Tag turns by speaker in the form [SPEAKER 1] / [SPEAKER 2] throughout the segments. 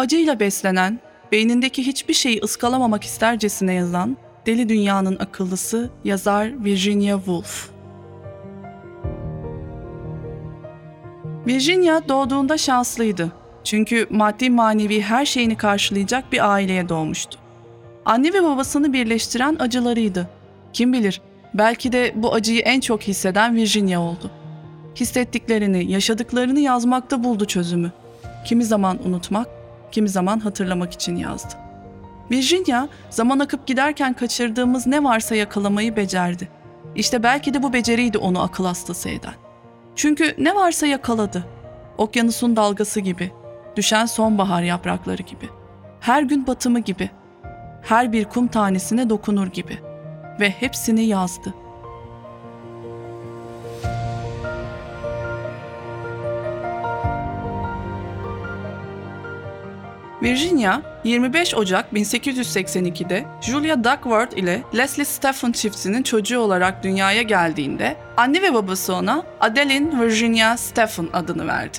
[SPEAKER 1] acıyla beslenen, beynindeki hiçbir şeyi ıskalamamak istercesine yazan Deli Dünya'nın akıllısı yazar Virginia Woolf. Virginia doğduğunda şanslıydı. Çünkü maddi manevi her şeyini karşılayacak bir aileye doğmuştu. Anne ve babasını birleştiren acılarıydı. Kim bilir, belki de bu acıyı en çok hisseden Virginia oldu. Hissettiklerini, yaşadıklarını yazmakta buldu çözümü. Kimi zaman unutmak, kimi zaman hatırlamak için yazdı. Virginia, zaman akıp giderken kaçırdığımız ne varsa yakalamayı becerdi. İşte belki de bu beceriydi onu akıl hastası eden. Çünkü ne varsa yakaladı. Okyanusun dalgası gibi, düşen sonbahar yaprakları gibi, her gün batımı gibi, her bir kum tanesine dokunur gibi ve hepsini yazdı. Virginia, 25 Ocak 1882'de Julia Duckworth ile Leslie Stephen çiftinin çocuğu olarak dünyaya geldiğinde anne ve babası ona Adeline Virginia Stephen adını verdi.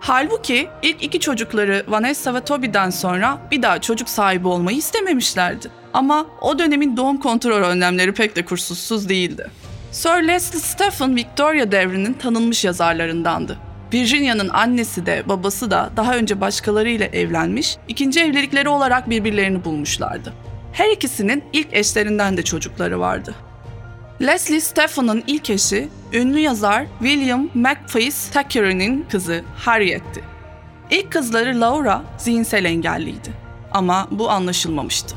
[SPEAKER 1] Halbuki ilk iki çocukları Vanessa ve Toby'den sonra bir daha çocuk sahibi olmayı istememişlerdi. Ama o dönemin doğum kontrol önlemleri pek de kusursuz değildi. Sir Leslie Stephen Victoria devrinin tanınmış yazarlarındandı. Virginia'nın annesi de babası da daha önce başkalarıyla evlenmiş, ikinci evlilikleri olarak birbirlerini bulmuşlardı. Her ikisinin ilk eşlerinden de çocukları vardı. Leslie Stephen'ın ilk eşi, ünlü yazar William Makepeace Thackeray'nin kızı Harriet'ti. İlk kızları Laura zihinsel engelliydi ama bu anlaşılmamıştı.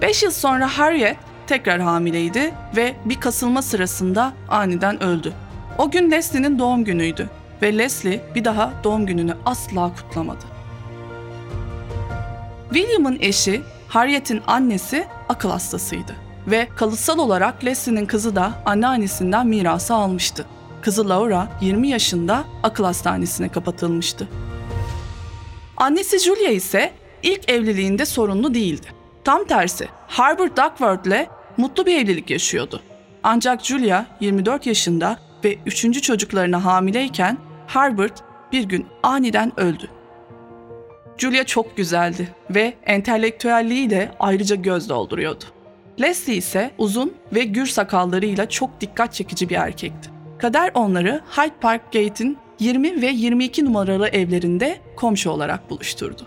[SPEAKER 1] Beş yıl sonra Harriet tekrar hamileydi ve bir kasılma sırasında aniden öldü. O gün Leslie'nin doğum günüydü ve Leslie bir daha doğum gününü asla kutlamadı. William'ın eşi, Harriet'in annesi akıl hastasıydı ve kalıtsal olarak Leslie'nin kızı da anneannesinden mirası almıştı. Kızı Laura 20 yaşında akıl hastanesine kapatılmıştı. Annesi Julia ise ilk evliliğinde sorunlu değildi. Tam tersi, Harbert Duckworth ile mutlu bir evlilik yaşıyordu. Ancak Julia 24 yaşında ve üçüncü çocuklarına hamileyken Harbert bir gün aniden öldü. Julia çok güzeldi ve entelektüelliğiyle ayrıca göz dolduruyordu. Leslie ise uzun ve gür sakallarıyla çok dikkat çekici bir erkekti. Kader onları Hyde Park Gate'in 20 ve 22 numaralı evlerinde komşu olarak buluşturdu.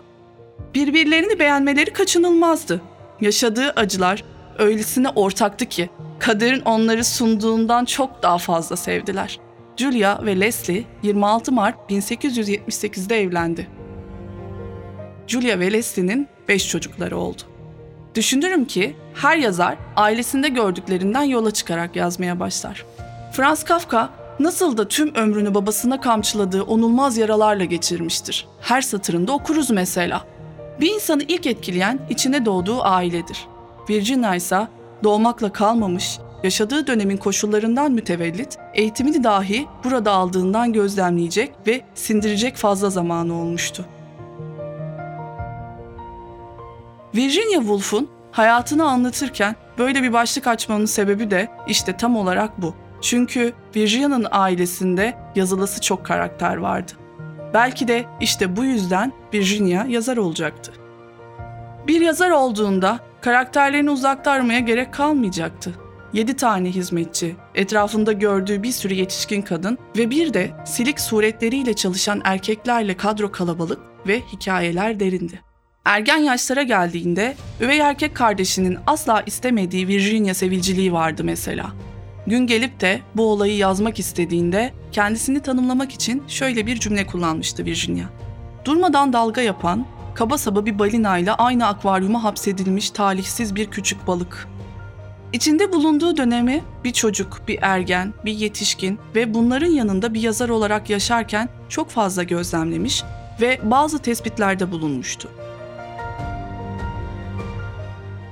[SPEAKER 1] Birbirlerini beğenmeleri kaçınılmazdı. Yaşadığı acılar öylesine ortaktı ki kaderin onları sunduğundan çok daha fazla sevdiler. Julia ve Leslie 26 Mart 1878'de evlendi. Julia ve Leslie'nin 5 çocukları oldu. Düşünürüm ki her yazar ailesinde gördüklerinden yola çıkarak yazmaya başlar. Franz Kafka nasıl da tüm ömrünü babasına kamçıladığı onulmaz yaralarla geçirmiştir. Her satırında okuruz mesela. Bir insanı ilk etkileyen içine doğduğu ailedir. Virginia ise doğmakla kalmamış, yaşadığı dönemin koşullarından mütevellit, eğitimini dahi burada aldığından gözlemleyecek ve sindirecek fazla zamanı olmuştu. Virginia Woolf'un hayatını anlatırken böyle bir başlık açmanın sebebi de işte tam olarak bu. Çünkü Virginia'nın ailesinde yazılısı çok karakter vardı. Belki de işte bu yüzden Virginia yazar olacaktı. Bir yazar olduğunda karakterlerini uzakta aramaya gerek kalmayacaktı. Yedi tane hizmetçi, etrafında gördüğü bir sürü yetişkin kadın ve bir de silik suretleriyle çalışan erkeklerle kadro kalabalık ve hikayeler derindi. Ergen yaşlara geldiğinde üvey erkek kardeşinin asla istemediği Virginia sevilciliği vardı mesela. Gün gelip de bu olayı yazmak istediğinde kendisini tanımlamak için şöyle bir cümle kullanmıştı Virginia. Durmadan dalga yapan, kaba saba bir balinayla aynı akvaryuma hapsedilmiş talihsiz bir küçük balık. İçinde bulunduğu dönemi bir çocuk, bir ergen, bir yetişkin ve bunların yanında bir yazar olarak yaşarken çok fazla gözlemlemiş ve bazı tespitlerde bulunmuştu.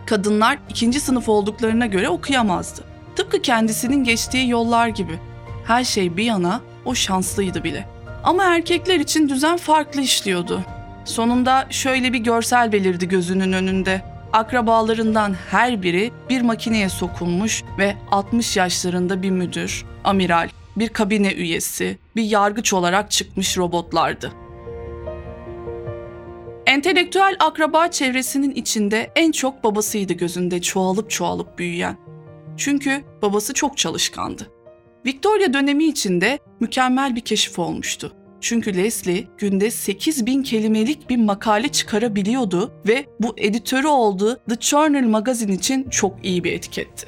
[SPEAKER 1] Kadınlar ikinci sınıf olduklarına göre okuyamazdı. Tıpkı kendisinin geçtiği yollar gibi. Her şey bir yana o şanslıydı bile. Ama erkekler için düzen farklı işliyordu. Sonunda şöyle bir görsel belirdi gözünün önünde. Akrabalarından her biri bir makineye sokulmuş ve 60 yaşlarında bir müdür, amiral, bir kabine üyesi, bir yargıç olarak çıkmış robotlardı. Entelektüel akraba çevresinin içinde en çok babasıydı gözünde çoğalıp çoğalıp büyüyen. Çünkü babası çok çalışkandı. Victoria dönemi içinde mükemmel bir keşif olmuştu. Çünkü Leslie günde 8 bin kelimelik bir makale çıkarabiliyordu ve bu editörü olduğu The Journal magazin için çok iyi bir etiketti.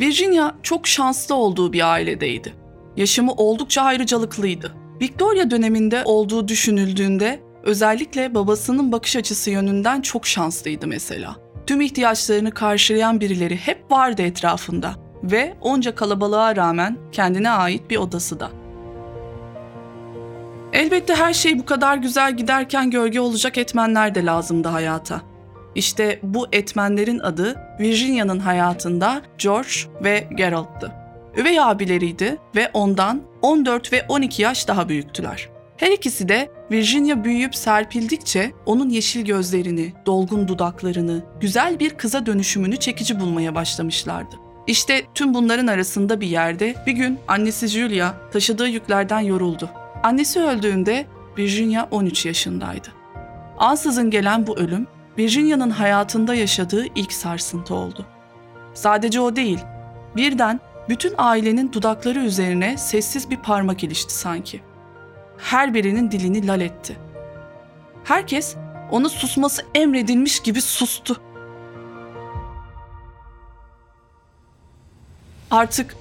[SPEAKER 1] Virginia çok şanslı olduğu bir ailedeydi. Yaşamı oldukça ayrıcalıklıydı. Victoria döneminde olduğu düşünüldüğünde özellikle babasının bakış açısı yönünden çok şanslıydı mesela. Tüm ihtiyaçlarını karşılayan birileri hep vardı etrafında ve onca kalabalığa rağmen kendine ait bir odası da. Elbette her şey bu kadar güzel giderken gölge olacak etmenler de lazımdı hayata. İşte bu etmenlerin adı Virginia'nın hayatında George ve Gerald'tı. Üvey abileriydi ve ondan 14 ve 12 yaş daha büyüktüler. Her ikisi de Virginia büyüyüp serpildikçe onun yeşil gözlerini, dolgun dudaklarını, güzel bir kıza dönüşümünü çekici bulmaya başlamışlardı. İşte tüm bunların arasında bir yerde bir gün annesi Julia taşıdığı yüklerden yoruldu. Annesi öldüğünde Virginia 13 yaşındaydı. Ansızın gelen bu ölüm Virginia'nın hayatında yaşadığı ilk sarsıntı oldu. Sadece o değil, birden bütün ailenin dudakları üzerine sessiz bir parmak ilişti sanki. Her birinin dilini lal etti. Herkes onu susması emredilmiş gibi sustu. Artık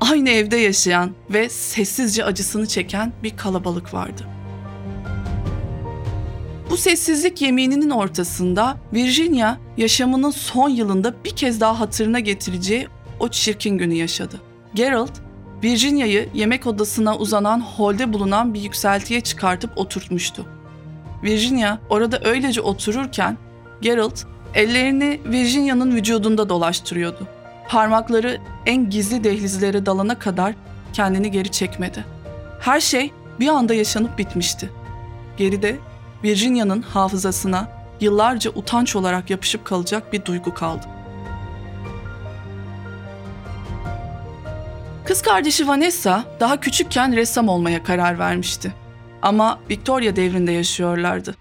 [SPEAKER 1] aynı evde yaşayan ve sessizce acısını çeken bir kalabalık vardı. Bu sessizlik yemininin ortasında Virginia yaşamının son yılında bir kez daha hatırına getireceği o çirkin günü yaşadı. Gerald, Virginia'yı yemek odasına uzanan holde bulunan bir yükseltiye çıkartıp oturtmuştu. Virginia orada öylece otururken Gerald ellerini Virginia'nın vücudunda dolaştırıyordu. Parmakları en gizli dehlizlere dalana kadar kendini geri çekmedi. Her şey bir anda yaşanıp bitmişti. Geride Virginia'nın hafızasına yıllarca utanç olarak yapışıp kalacak bir duygu kaldı. Kız kardeşi Vanessa daha küçükken ressam olmaya karar vermişti. Ama Victoria devrinde yaşıyorlardı.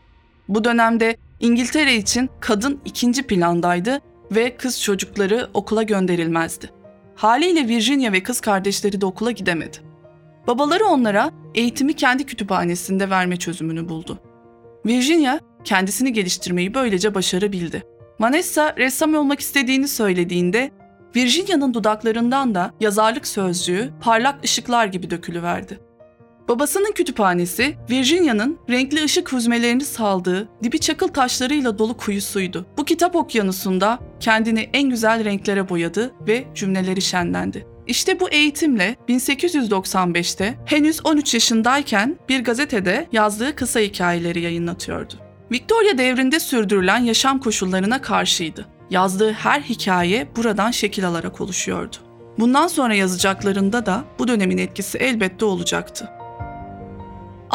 [SPEAKER 1] Bu dönemde İngiltere için kadın ikinci plandaydı ve kız çocukları okula gönderilmezdi. Haliyle Virginia ve kız kardeşleri de okula gidemedi. Babaları onlara eğitimi kendi kütüphanesinde verme çözümünü buldu. Virginia kendisini geliştirmeyi böylece başarabildi. Vanessa ressam olmak istediğini söylediğinde Virginia'nın dudaklarından da yazarlık sözcüğü parlak ışıklar gibi dökülüverdi. Babasının kütüphanesi Virginia'nın renkli ışık hüzmelerini saldığı dibi çakıl taşlarıyla dolu kuyusuydu. Bu kitap okyanusunda kendini en güzel renklere boyadı ve cümleleri şenlendi. İşte bu eğitimle 1895'te henüz 13 yaşındayken bir gazetede yazdığı kısa hikayeleri yayınlatıyordu. Victoria devrinde sürdürülen yaşam koşullarına karşıydı. Yazdığı her hikaye buradan şekil alarak oluşuyordu. Bundan sonra yazacaklarında da bu dönemin etkisi elbette olacaktı.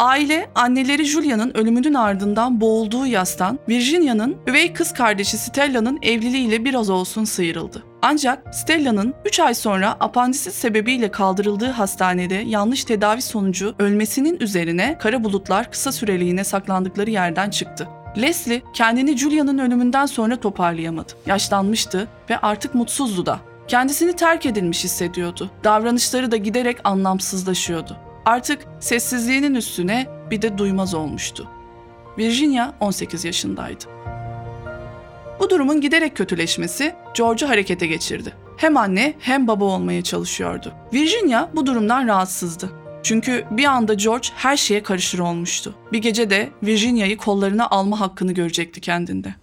[SPEAKER 1] Aile, anneleri Julia'nın ölümünün ardından boğulduğu yastan Virginia'nın üvey kız kardeşi Stella'nın evliliğiyle biraz olsun sıyrıldı. Ancak Stella'nın 3 ay sonra apandisit sebebiyle kaldırıldığı hastanede yanlış tedavi sonucu ölmesinin üzerine kara bulutlar kısa süreliğine saklandıkları yerden çıktı. Leslie kendini Julia'nın ölümünden sonra toparlayamadı. Yaşlanmıştı ve artık mutsuzdu da. Kendisini terk edilmiş hissediyordu. Davranışları da giderek anlamsızlaşıyordu. Artık sessizliğinin üstüne bir de duymaz olmuştu. Virginia 18 yaşındaydı. Bu durumun giderek kötüleşmesi George'u harekete geçirdi. Hem anne hem baba olmaya çalışıyordu. Virginia bu durumdan rahatsızdı. Çünkü bir anda George her şeye karışır olmuştu. Bir gece de Virginia'yı kollarına alma hakkını görecekti kendinde.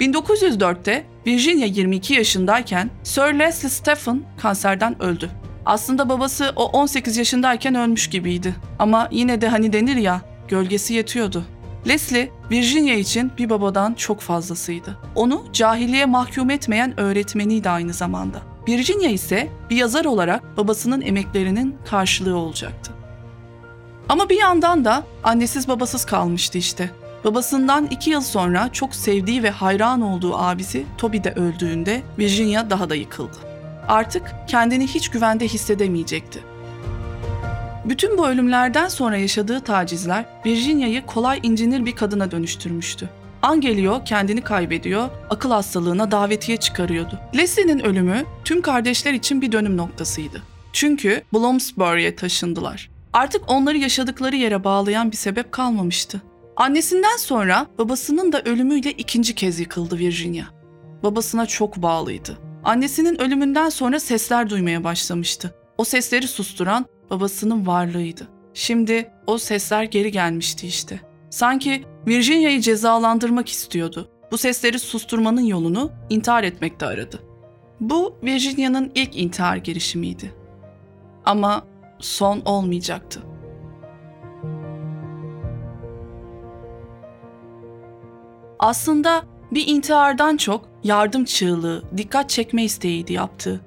[SPEAKER 1] 1904'te Virginia 22 yaşındayken Sir Leslie Stephen kanserden öldü. Aslında babası o 18 yaşındayken ölmüş gibiydi. Ama yine de hani denir ya, gölgesi yetiyordu. Leslie, Virginia için bir babadan çok fazlasıydı. Onu cahiliye mahkum etmeyen öğretmeniydi aynı zamanda. Virginia ise bir yazar olarak babasının emeklerinin karşılığı olacaktı. Ama bir yandan da annesiz babasız kalmıştı işte. Babasından iki yıl sonra çok sevdiği ve hayran olduğu abisi Toby de öldüğünde Virginia daha da yıkıldı. Artık kendini hiç güvende hissedemeyecekti. Bütün bu ölümlerden sonra yaşadığı tacizler Virginia'yı kolay incinir bir kadına dönüştürmüştü. Angelio kendini kaybediyor, akıl hastalığına davetiye çıkarıyordu. Leslie'nin ölümü tüm kardeşler için bir dönüm noktasıydı. Çünkü Bloomsbury'e taşındılar. Artık onları yaşadıkları yere bağlayan bir sebep kalmamıştı. Annesinden sonra babasının da ölümüyle ikinci kez yıkıldı Virginia. Babasına çok bağlıydı. Annesinin ölümünden sonra sesler duymaya başlamıştı. O sesleri susturan babasının varlığıydı. Şimdi o sesler geri gelmişti işte. Sanki Virginia'yı cezalandırmak istiyordu. Bu sesleri susturmanın yolunu intihar etmekte aradı. Bu Virginia'nın ilk intihar girişimiydi. Ama son olmayacaktı. Aslında bir intihardan çok yardım çığlığı, dikkat çekme isteğiydi yaptığı.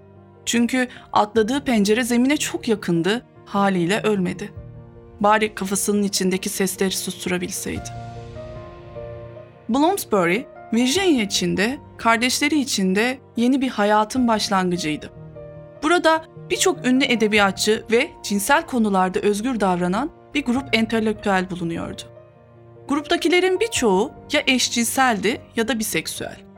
[SPEAKER 1] Çünkü atladığı pencere zemine çok yakındı, haliyle ölmedi. Bari kafasının içindeki sesleri susturabilseydi. Bloomsbury, Virginia içinde, kardeşleri içinde yeni bir hayatın başlangıcıydı. Burada birçok ünlü edebiyatçı ve cinsel konularda özgür davranan bir grup entelektüel bulunuyordu. Gruptakilerin birçoğu ya eşcinseldi ya da biseksüel.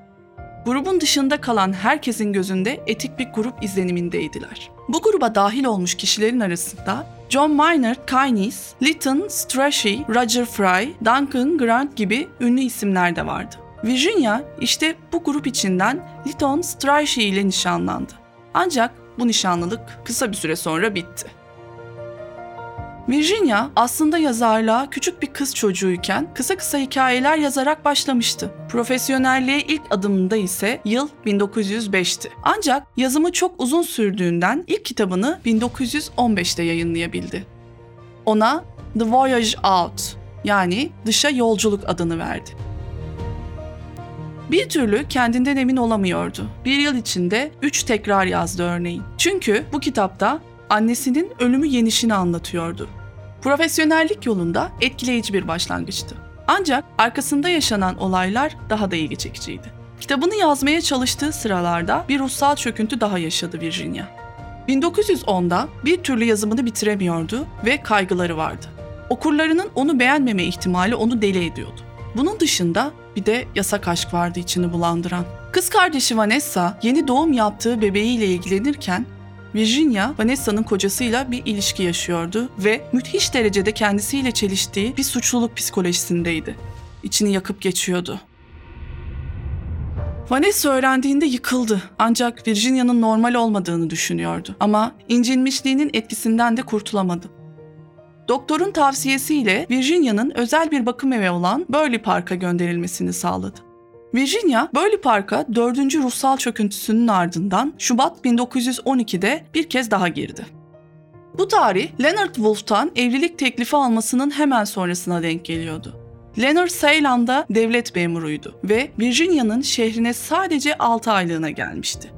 [SPEAKER 1] Grubun dışında kalan herkesin gözünde etik bir grup izlenimindeydiler. Bu gruba dahil olmuş kişilerin arasında John Maynard Keynes, Lytton Strachey, Roger Fry, Duncan Grant gibi ünlü isimler de vardı. Virginia işte bu grup içinden Lytton Strachey ile nişanlandı. Ancak bu nişanlılık kısa bir süre sonra bitti. Virginia aslında yazarlığa küçük bir kız çocuğuyken kısa kısa hikayeler yazarak başlamıştı. Profesyonelliğe ilk adımında ise yıl 1905'ti. Ancak yazımı çok uzun sürdüğünden ilk kitabını 1915'te yayınlayabildi. Ona The Voyage Out yani dışa yolculuk adını verdi. Bir türlü kendinden emin olamıyordu. Bir yıl içinde üç tekrar yazdı örneğin. Çünkü bu kitapta annesinin ölümü yenişini anlatıyordu. Profesyonellik yolunda etkileyici bir başlangıçtı. Ancak arkasında yaşanan olaylar daha da ilgi çekiciydi. Kitabını yazmaya çalıştığı sıralarda bir ruhsal çöküntü daha yaşadı Virginia. 1910'da bir türlü yazımını bitiremiyordu ve kaygıları vardı. Okurlarının onu beğenmeme ihtimali onu deli ediyordu. Bunun dışında bir de yasak aşk vardı içini bulandıran. Kız kardeşi Vanessa yeni doğum yaptığı bebeğiyle ilgilenirken Virginia, Vanessa'nın kocasıyla bir ilişki yaşıyordu ve müthiş derecede kendisiyle çeliştiği bir suçluluk psikolojisindeydi. İçini yakıp geçiyordu. Vanessa öğrendiğinde yıkıldı ancak Virginia'nın normal olmadığını düşünüyordu ama incinmişliğinin etkisinden de kurtulamadı. Doktorun tavsiyesiyle Virginia'nın özel bir bakım evi olan Burley Park'a gönderilmesini sağladı. Virginia, Burley Park'a 4. ruhsal çöküntüsünün ardından Şubat 1912'de bir kez daha girdi. Bu tarih Leonard Woolf'tan evlilik teklifi almasının hemen sonrasına denk geliyordu. Leonard Ceylan'da devlet memuruydu ve Virginia'nın şehrine sadece 6 aylığına gelmişti.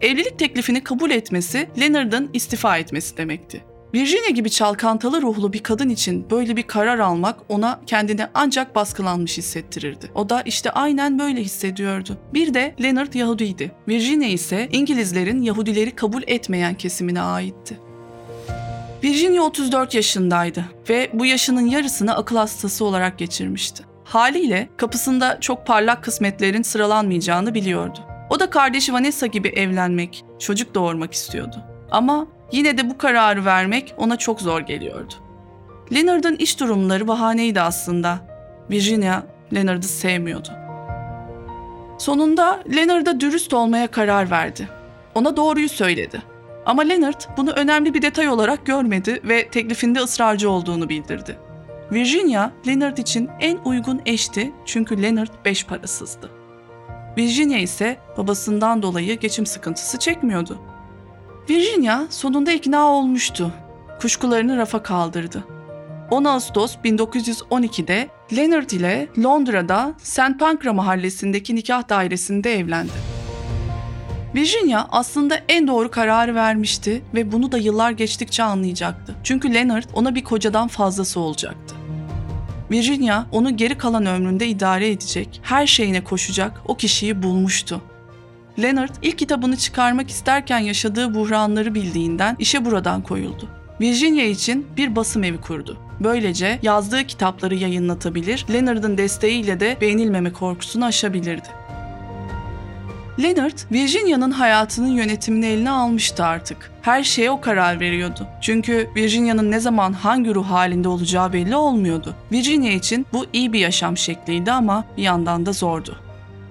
[SPEAKER 1] Evlilik teklifini kabul etmesi Leonard'ın istifa etmesi demekti. Virginia gibi çalkantalı ruhlu bir kadın için böyle bir karar almak ona kendini ancak baskılanmış hissettirirdi. O da işte aynen böyle hissediyordu. Bir de Leonard Yahudiydi. Virginia ise İngilizlerin Yahudileri kabul etmeyen kesimine aitti. Virginia 34 yaşındaydı ve bu yaşının yarısını akıl hastası olarak geçirmişti. Haliyle kapısında çok parlak kısmetlerin sıralanmayacağını biliyordu. O da kardeşi Vanessa gibi evlenmek, çocuk doğurmak istiyordu. Ama Yine de bu kararı vermek ona çok zor geliyordu. Leonard'ın iş durumları bahaneydi aslında. Virginia Leonard'ı sevmiyordu. Sonunda Leonard'a dürüst olmaya karar verdi. Ona doğruyu söyledi. Ama Leonard bunu önemli bir detay olarak görmedi ve teklifinde ısrarcı olduğunu bildirdi. Virginia, Leonard için en uygun eşti çünkü Leonard beş parasızdı. Virginia ise babasından dolayı geçim sıkıntısı çekmiyordu. Virginia sonunda ikna olmuştu. Kuşkularını rafa kaldırdı. 10 Ağustos 1912'de Leonard ile Londra'da St. Pancras mahallesindeki nikah dairesinde evlendi. Virginia aslında en doğru kararı vermişti ve bunu da yıllar geçtikçe anlayacaktı. Çünkü Leonard ona bir kocadan fazlası olacaktı. Virginia onu geri kalan ömründe idare edecek, her şeyine koşacak o kişiyi bulmuştu. Leonard ilk kitabını çıkarmak isterken yaşadığı buhranları bildiğinden işe buradan koyuldu. Virginia için bir basım evi kurdu. Böylece yazdığı kitapları yayınlatabilir, Leonard'ın desteğiyle de beğenilmeme korkusunu aşabilirdi. Leonard, Virginia'nın hayatının yönetimini eline almıştı artık. Her şeye o karar veriyordu. Çünkü Virginia'nın ne zaman hangi ruh halinde olacağı belli olmuyordu. Virginia için bu iyi bir yaşam şekliydi ama bir yandan da zordu.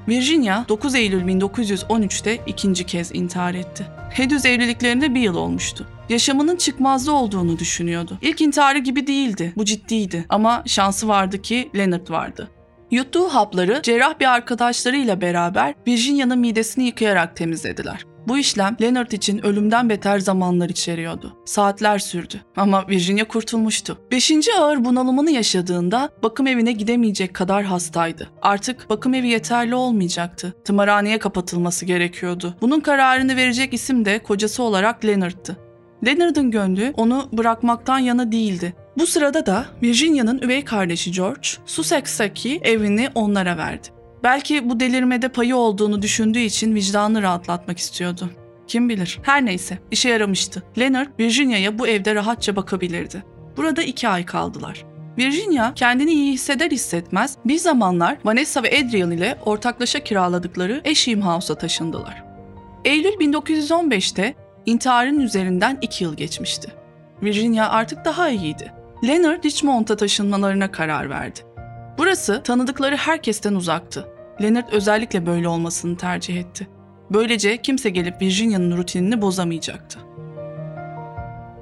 [SPEAKER 1] Virginia 9 Eylül 1913'te ikinci kez intihar etti. Henüz evliliklerinde bir yıl olmuştu. Yaşamının çıkmazda olduğunu düşünüyordu. İlk intiharı gibi değildi, bu ciddiydi. Ama şansı vardı ki Leonard vardı. Yuttuğu hapları cerrah bir arkadaşlarıyla beraber Virginia'nın midesini yıkayarak temizlediler. Bu işlem Leonard için ölümden beter zamanlar içeriyordu. Saatler sürdü ama Virginia kurtulmuştu. Beşinci ağır bunalımını yaşadığında bakım evine gidemeyecek kadar hastaydı. Artık bakım evi yeterli olmayacaktı. Tımarhaneye kapatılması gerekiyordu. Bunun kararını verecek isim de kocası olarak Leonard'tı. Leonard'ın gönlü onu bırakmaktan yana değildi. Bu sırada da Virginia'nın üvey kardeşi George, Sussex'taki evini onlara verdi. Belki bu delirmede payı olduğunu düşündüğü için vicdanını rahatlatmak istiyordu. Kim bilir. Her neyse, işe yaramıştı. Leonard, Virginia'ya bu evde rahatça bakabilirdi. Burada iki ay kaldılar. Virginia kendini iyi hisseder hissetmez bir zamanlar Vanessa ve Adrian ile ortaklaşa kiraladıkları Eşim House'a taşındılar. Eylül 1915'te intiharın üzerinden iki yıl geçmişti. Virginia artık daha iyiydi. Leonard Richmond'a taşınmalarına karar verdi. Burası tanıdıkları herkesten uzaktı. Leonard özellikle böyle olmasını tercih etti. Böylece kimse gelip Virginia'nın rutinini bozamayacaktı.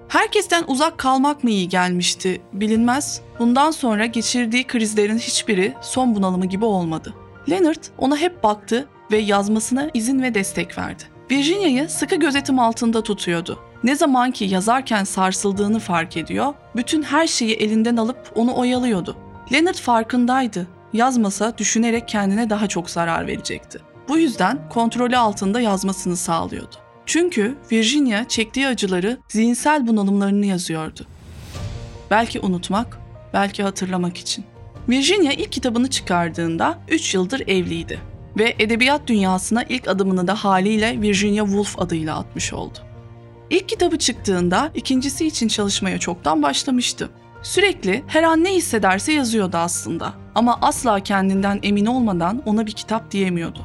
[SPEAKER 1] Herkesten uzak kalmak mı iyi gelmişti bilinmez. Bundan sonra geçirdiği krizlerin hiçbiri son bunalımı gibi olmadı. Leonard ona hep baktı ve yazmasına izin ve destek verdi. Virginia'yı sıkı gözetim altında tutuyordu. Ne zaman ki yazarken sarsıldığını fark ediyor, bütün her şeyi elinden alıp onu oyalıyordu. Leonard farkındaydı. Yazmasa düşünerek kendine daha çok zarar verecekti. Bu yüzden kontrolü altında yazmasını sağlıyordu. Çünkü Virginia çektiği acıları, zihinsel bunalımlarını yazıyordu. Belki unutmak, belki hatırlamak için. Virginia ilk kitabını çıkardığında 3 yıldır evliydi ve edebiyat dünyasına ilk adımını da haliyle Virginia Woolf adıyla atmış oldu. İlk kitabı çıktığında ikincisi için çalışmaya çoktan başlamıştı. Sürekli her an ne hissederse yazıyordu aslında ama asla kendinden emin olmadan ona bir kitap diyemiyordu.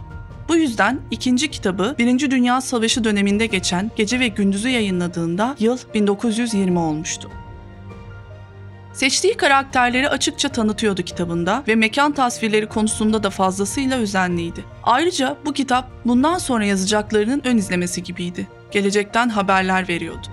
[SPEAKER 1] Bu yüzden ikinci kitabı Birinci Dünya Savaşı döneminde geçen Gece ve Gündüz'ü yayınladığında yıl 1920 olmuştu. Seçtiği karakterleri açıkça tanıtıyordu kitabında ve mekan tasvirleri konusunda da fazlasıyla özenliydi. Ayrıca bu kitap bundan sonra yazacaklarının ön izlemesi gibiydi. Gelecekten haberler veriyordu.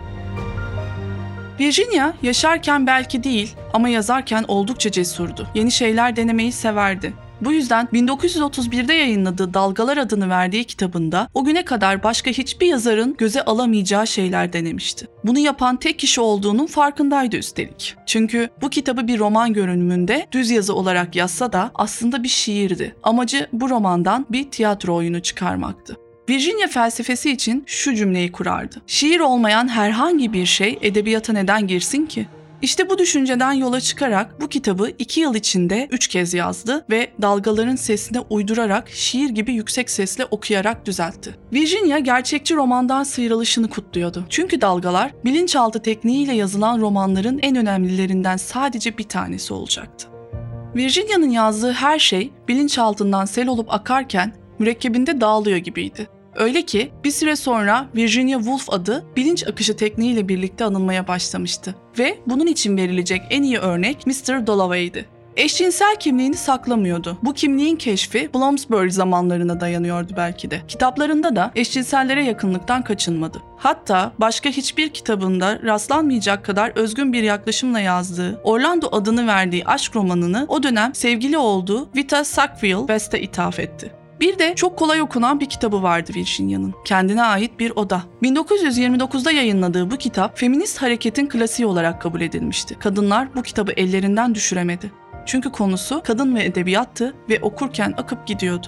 [SPEAKER 1] Virginia yaşarken belki değil ama yazarken oldukça cesurdu. Yeni şeyler denemeyi severdi. Bu yüzden 1931'de yayınladığı Dalgalar adını verdiği kitabında o güne kadar başka hiçbir yazarın göze alamayacağı şeyler denemişti. Bunu yapan tek kişi olduğunun farkındaydı üstelik. Çünkü bu kitabı bir roman görünümünde düz yazı olarak yazsa da aslında bir şiirdi. Amacı bu romandan bir tiyatro oyunu çıkarmaktı. Virginia felsefesi için şu cümleyi kurardı. Şiir olmayan herhangi bir şey edebiyata neden girsin ki? İşte bu düşünceden yola çıkarak bu kitabı iki yıl içinde üç kez yazdı ve dalgaların sesine uydurarak şiir gibi yüksek sesle okuyarak düzeltti. Virginia gerçekçi romandan sıyrılışını kutluyordu. Çünkü dalgalar bilinçaltı tekniğiyle yazılan romanların en önemlilerinden sadece bir tanesi olacaktı. Virginia'nın yazdığı her şey bilinçaltından sel olup akarken mürekkebinde dağılıyor gibiydi. Öyle ki bir süre sonra Virginia Woolf adı bilinç akışı tekniğiyle birlikte anılmaya başlamıştı. Ve bunun için verilecek en iyi örnek Mr. Dalloway'di. Eşcinsel kimliğini saklamıyordu. Bu kimliğin keşfi Bloomsbury zamanlarına dayanıyordu belki de. Kitaplarında da eşcinsellere yakınlıktan kaçınmadı. Hatta başka hiçbir kitabında rastlanmayacak kadar özgün bir yaklaşımla yazdığı, Orlando adını verdiği aşk romanını o dönem sevgili olduğu Vita Sackville West'e ithaf etti. Bir de çok kolay okunan bir kitabı vardı Virginia'nın. Kendine ait bir oda. 1929'da yayınladığı bu kitap feminist hareketin klasiği olarak kabul edilmişti. Kadınlar bu kitabı ellerinden düşüremedi. Çünkü konusu kadın ve edebiyattı ve okurken akıp gidiyordu.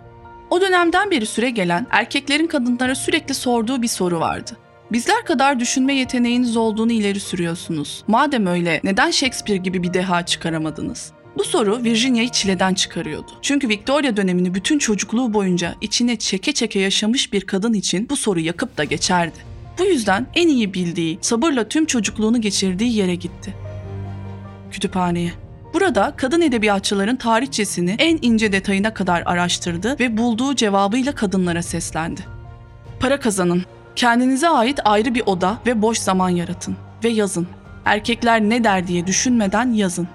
[SPEAKER 1] O dönemden beri süre gelen erkeklerin kadınlara sürekli sorduğu bir soru vardı. Bizler kadar düşünme yeteneğiniz olduğunu ileri sürüyorsunuz. Madem öyle neden Shakespeare gibi bir deha çıkaramadınız? Bu soru Virginia'yı çileden çıkarıyordu. Çünkü Victoria dönemini bütün çocukluğu boyunca içine çeke çeke yaşamış bir kadın için bu soru yakıp da geçerdi. Bu yüzden en iyi bildiği, sabırla tüm çocukluğunu geçirdiği yere gitti. Kütüphaneye. Burada kadın edebiyatçıların tarihçesini en ince detayına kadar araştırdı ve bulduğu cevabıyla kadınlara seslendi. Para kazanın. Kendinize ait ayrı bir oda ve boş zaman yaratın ve yazın. Erkekler ne der diye düşünmeden yazın.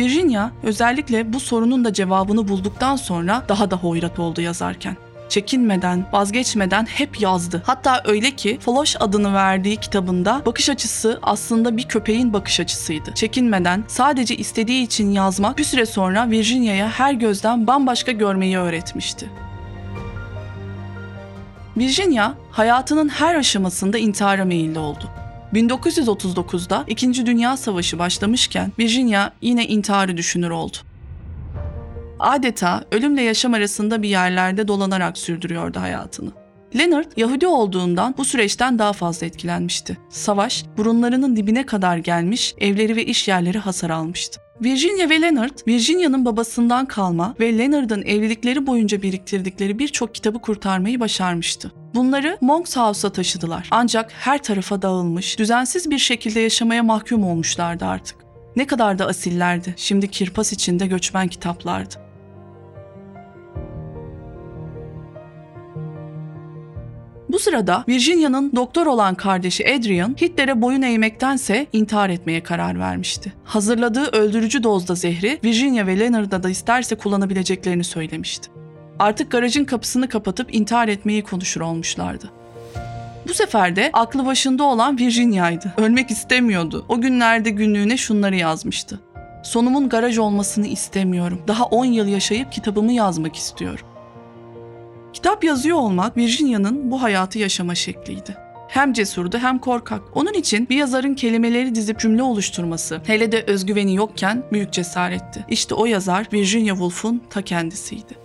[SPEAKER 1] Virginia özellikle bu sorunun da cevabını bulduktan sonra daha da hoyrat oldu yazarken. Çekinmeden, vazgeçmeden hep yazdı. Hatta öyle ki Flush adını verdiği kitabında bakış açısı aslında bir köpeğin bakış açısıydı. Çekinmeden, sadece istediği için yazmak bir süre sonra Virginia'ya her gözden bambaşka görmeyi öğretmişti. Virginia hayatının her aşamasında intihara meyilli oldu. 1939'da İkinci Dünya Savaşı başlamışken Virginia yine intiharı düşünür oldu. Adeta ölümle yaşam arasında bir yerlerde dolanarak sürdürüyordu hayatını. Leonard Yahudi olduğundan bu süreçten daha fazla etkilenmişti. Savaş burunlarının dibine kadar gelmiş, evleri ve iş yerleri hasar almıştı. Virginia ve Leonard, Virginia'nın babasından kalma ve Leonard'ın evlilikleri boyunca biriktirdikleri birçok kitabı kurtarmayı başarmıştı. Bunları Monks House'a taşıdılar. Ancak her tarafa dağılmış, düzensiz bir şekilde yaşamaya mahkum olmuşlardı artık. Ne kadar da asillerdi. Şimdi kirpas içinde göçmen kitaplardı. Bu sırada Virginia'nın doktor olan kardeşi Adrian, Hitler'e boyun eğmektense intihar etmeye karar vermişti. Hazırladığı öldürücü dozda zehri Virginia ve Leonard'a da isterse kullanabileceklerini söylemişti. Artık garajın kapısını kapatıp intihar etmeyi konuşur olmuşlardı. Bu sefer de aklı başında olan Virginia'ydı. Ölmek istemiyordu. O günlerde günlüğüne şunları yazmıştı. Sonumun garaj olmasını istemiyorum. Daha 10 yıl yaşayıp kitabımı yazmak istiyorum. Kitap yazıyor olmak Virginia'nın bu hayatı yaşama şekliydi. Hem cesurdu hem korkak. Onun için bir yazarın kelimeleri dizip cümle oluşturması, hele de özgüveni yokken büyük cesaretti. İşte o yazar Virginia Woolf'un ta kendisiydi.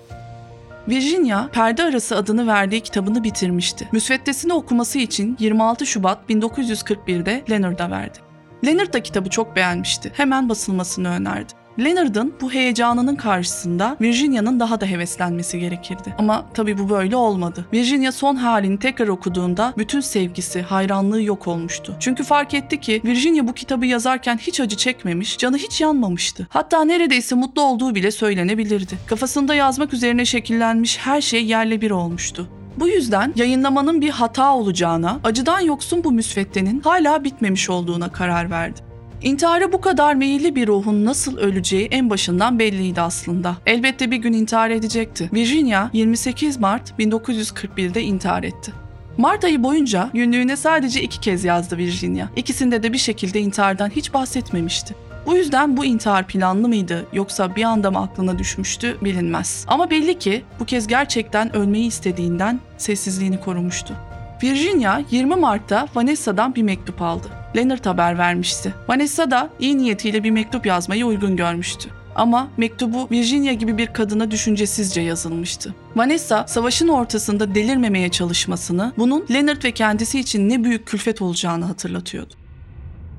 [SPEAKER 1] Virginia, Perde Arası adını verdiği kitabını bitirmişti. Müsveddesini okuması için 26 Şubat 1941'de Leonard'a verdi. Leonard da kitabı çok beğenmişti. Hemen basılmasını önerdi. Leonard'ın bu heyecanının karşısında Virginia'nın daha da heveslenmesi gerekirdi. Ama tabii bu böyle olmadı. Virginia son halini tekrar okuduğunda bütün sevgisi, hayranlığı yok olmuştu. Çünkü fark etti ki Virginia bu kitabı yazarken hiç acı çekmemiş, canı hiç yanmamıştı. Hatta neredeyse mutlu olduğu bile söylenebilirdi. Kafasında yazmak üzerine şekillenmiş her şey yerle bir olmuştu. Bu yüzden yayınlamanın bir hata olacağına, acıdan yoksun bu müsveddenin hala bitmemiş olduğuna karar verdi. İntihara bu kadar meyilli bir ruhun nasıl öleceği en başından belliydi aslında. Elbette bir gün intihar edecekti. Virginia 28 Mart 1941'de intihar etti. Mart ayı boyunca günlüğüne sadece iki kez yazdı Virginia. İkisinde de bir şekilde intihardan hiç bahsetmemişti. Bu yüzden bu intihar planlı mıydı yoksa bir anda mı aklına düşmüştü bilinmez. Ama belli ki bu kez gerçekten ölmeyi istediğinden sessizliğini korumuştu. Virginia 20 Mart'ta Vanessa'dan bir mektup aldı. Leonard haber vermişti. Vanessa da iyi niyetiyle bir mektup yazmayı uygun görmüştü. Ama mektubu Virginia gibi bir kadına düşüncesizce yazılmıştı. Vanessa savaşın ortasında delirmemeye çalışmasını, bunun Leonard ve kendisi için ne büyük külfet olacağını hatırlatıyordu.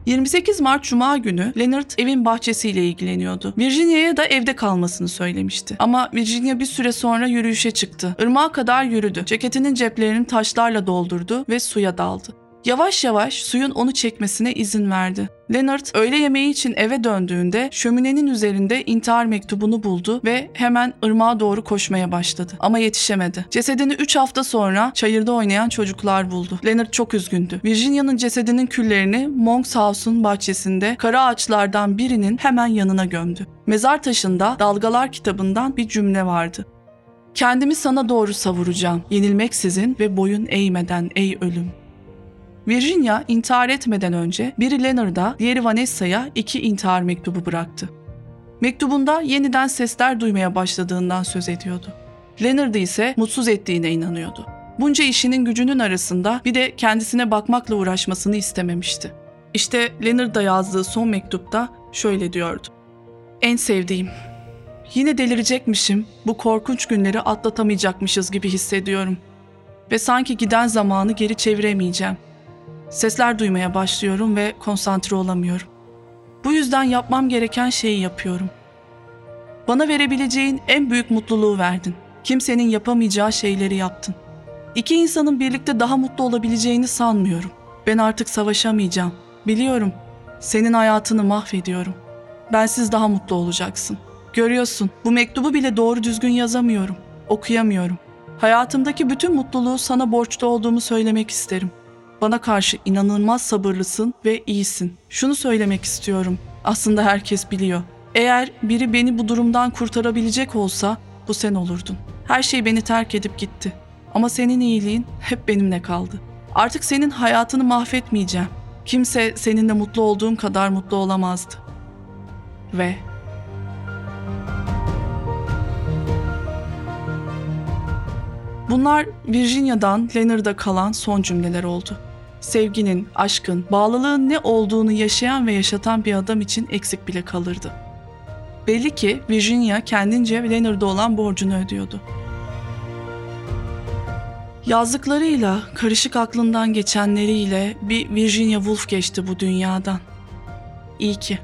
[SPEAKER 1] 28 Mart Cuma günü Leonard evin bahçesiyle ilgileniyordu. Virginia'ya da evde kalmasını söylemişti. Ama Virginia bir süre sonra yürüyüşe çıktı. Irmağa kadar yürüdü. Ceketinin ceplerini taşlarla doldurdu ve suya daldı. Yavaş yavaş suyun onu çekmesine izin verdi. Leonard öğle yemeği için eve döndüğünde şöminenin üzerinde intihar mektubunu buldu ve hemen ırmağa doğru koşmaya başladı. Ama yetişemedi. Cesedini 3 hafta sonra çayırda oynayan çocuklar buldu. Leonard çok üzgündü. Virginia'nın cesedinin küllerini Monks House'un bahçesinde kara ağaçlardan birinin hemen yanına gömdü. Mezar taşında Dalgalar kitabından bir cümle vardı. Kendimi sana doğru savuracağım, yenilmeksizin ve boyun eğmeden ey ölüm. Virginia intihar etmeden önce biri Leonard'a, diğeri Vanessa'ya iki intihar mektubu bıraktı. Mektubunda yeniden sesler duymaya başladığından söz ediyordu. Leonard'ı ise mutsuz ettiğine inanıyordu. Bunca işinin gücünün arasında bir de kendisine bakmakla uğraşmasını istememişti. İşte Leonard'a yazdığı son mektupta şöyle diyordu. En sevdiğim, yine delirecekmişim, bu korkunç günleri atlatamayacakmışız gibi hissediyorum. Ve sanki giden zamanı geri çeviremeyeceğim. Sesler duymaya başlıyorum ve konsantre olamıyorum. Bu yüzden yapmam gereken şeyi yapıyorum. Bana verebileceğin en büyük mutluluğu verdin. Kimsenin yapamayacağı şeyleri yaptın. İki insanın birlikte daha mutlu olabileceğini sanmıyorum. Ben artık savaşamayacağım. Biliyorum. Senin hayatını mahvediyorum. Bensiz daha mutlu olacaksın. Görüyorsun, bu mektubu bile doğru düzgün yazamıyorum. Okuyamıyorum. Hayatımdaki bütün mutluluğu sana borçlu olduğumu söylemek isterim. Bana karşı inanılmaz sabırlısın ve iyisin. Şunu söylemek istiyorum. Aslında herkes biliyor. Eğer biri beni bu durumdan kurtarabilecek olsa bu sen olurdun. Her şey beni terk edip gitti. Ama senin iyiliğin hep benimle kaldı. Artık senin hayatını mahvetmeyeceğim. Kimse seninle mutlu olduğum kadar mutlu olamazdı. Ve Bunlar Virginia'dan Leonard'a kalan son cümleler oldu. Sevginin, aşkın, bağlılığın ne olduğunu yaşayan ve yaşatan bir adam için eksik bile kalırdı. Belli ki Virginia kendince Leonard'a olan borcunu ödüyordu. Yazdıklarıyla, karışık aklından geçenleriyle bir Virginia Woolf geçti bu dünyadan. İyi ki.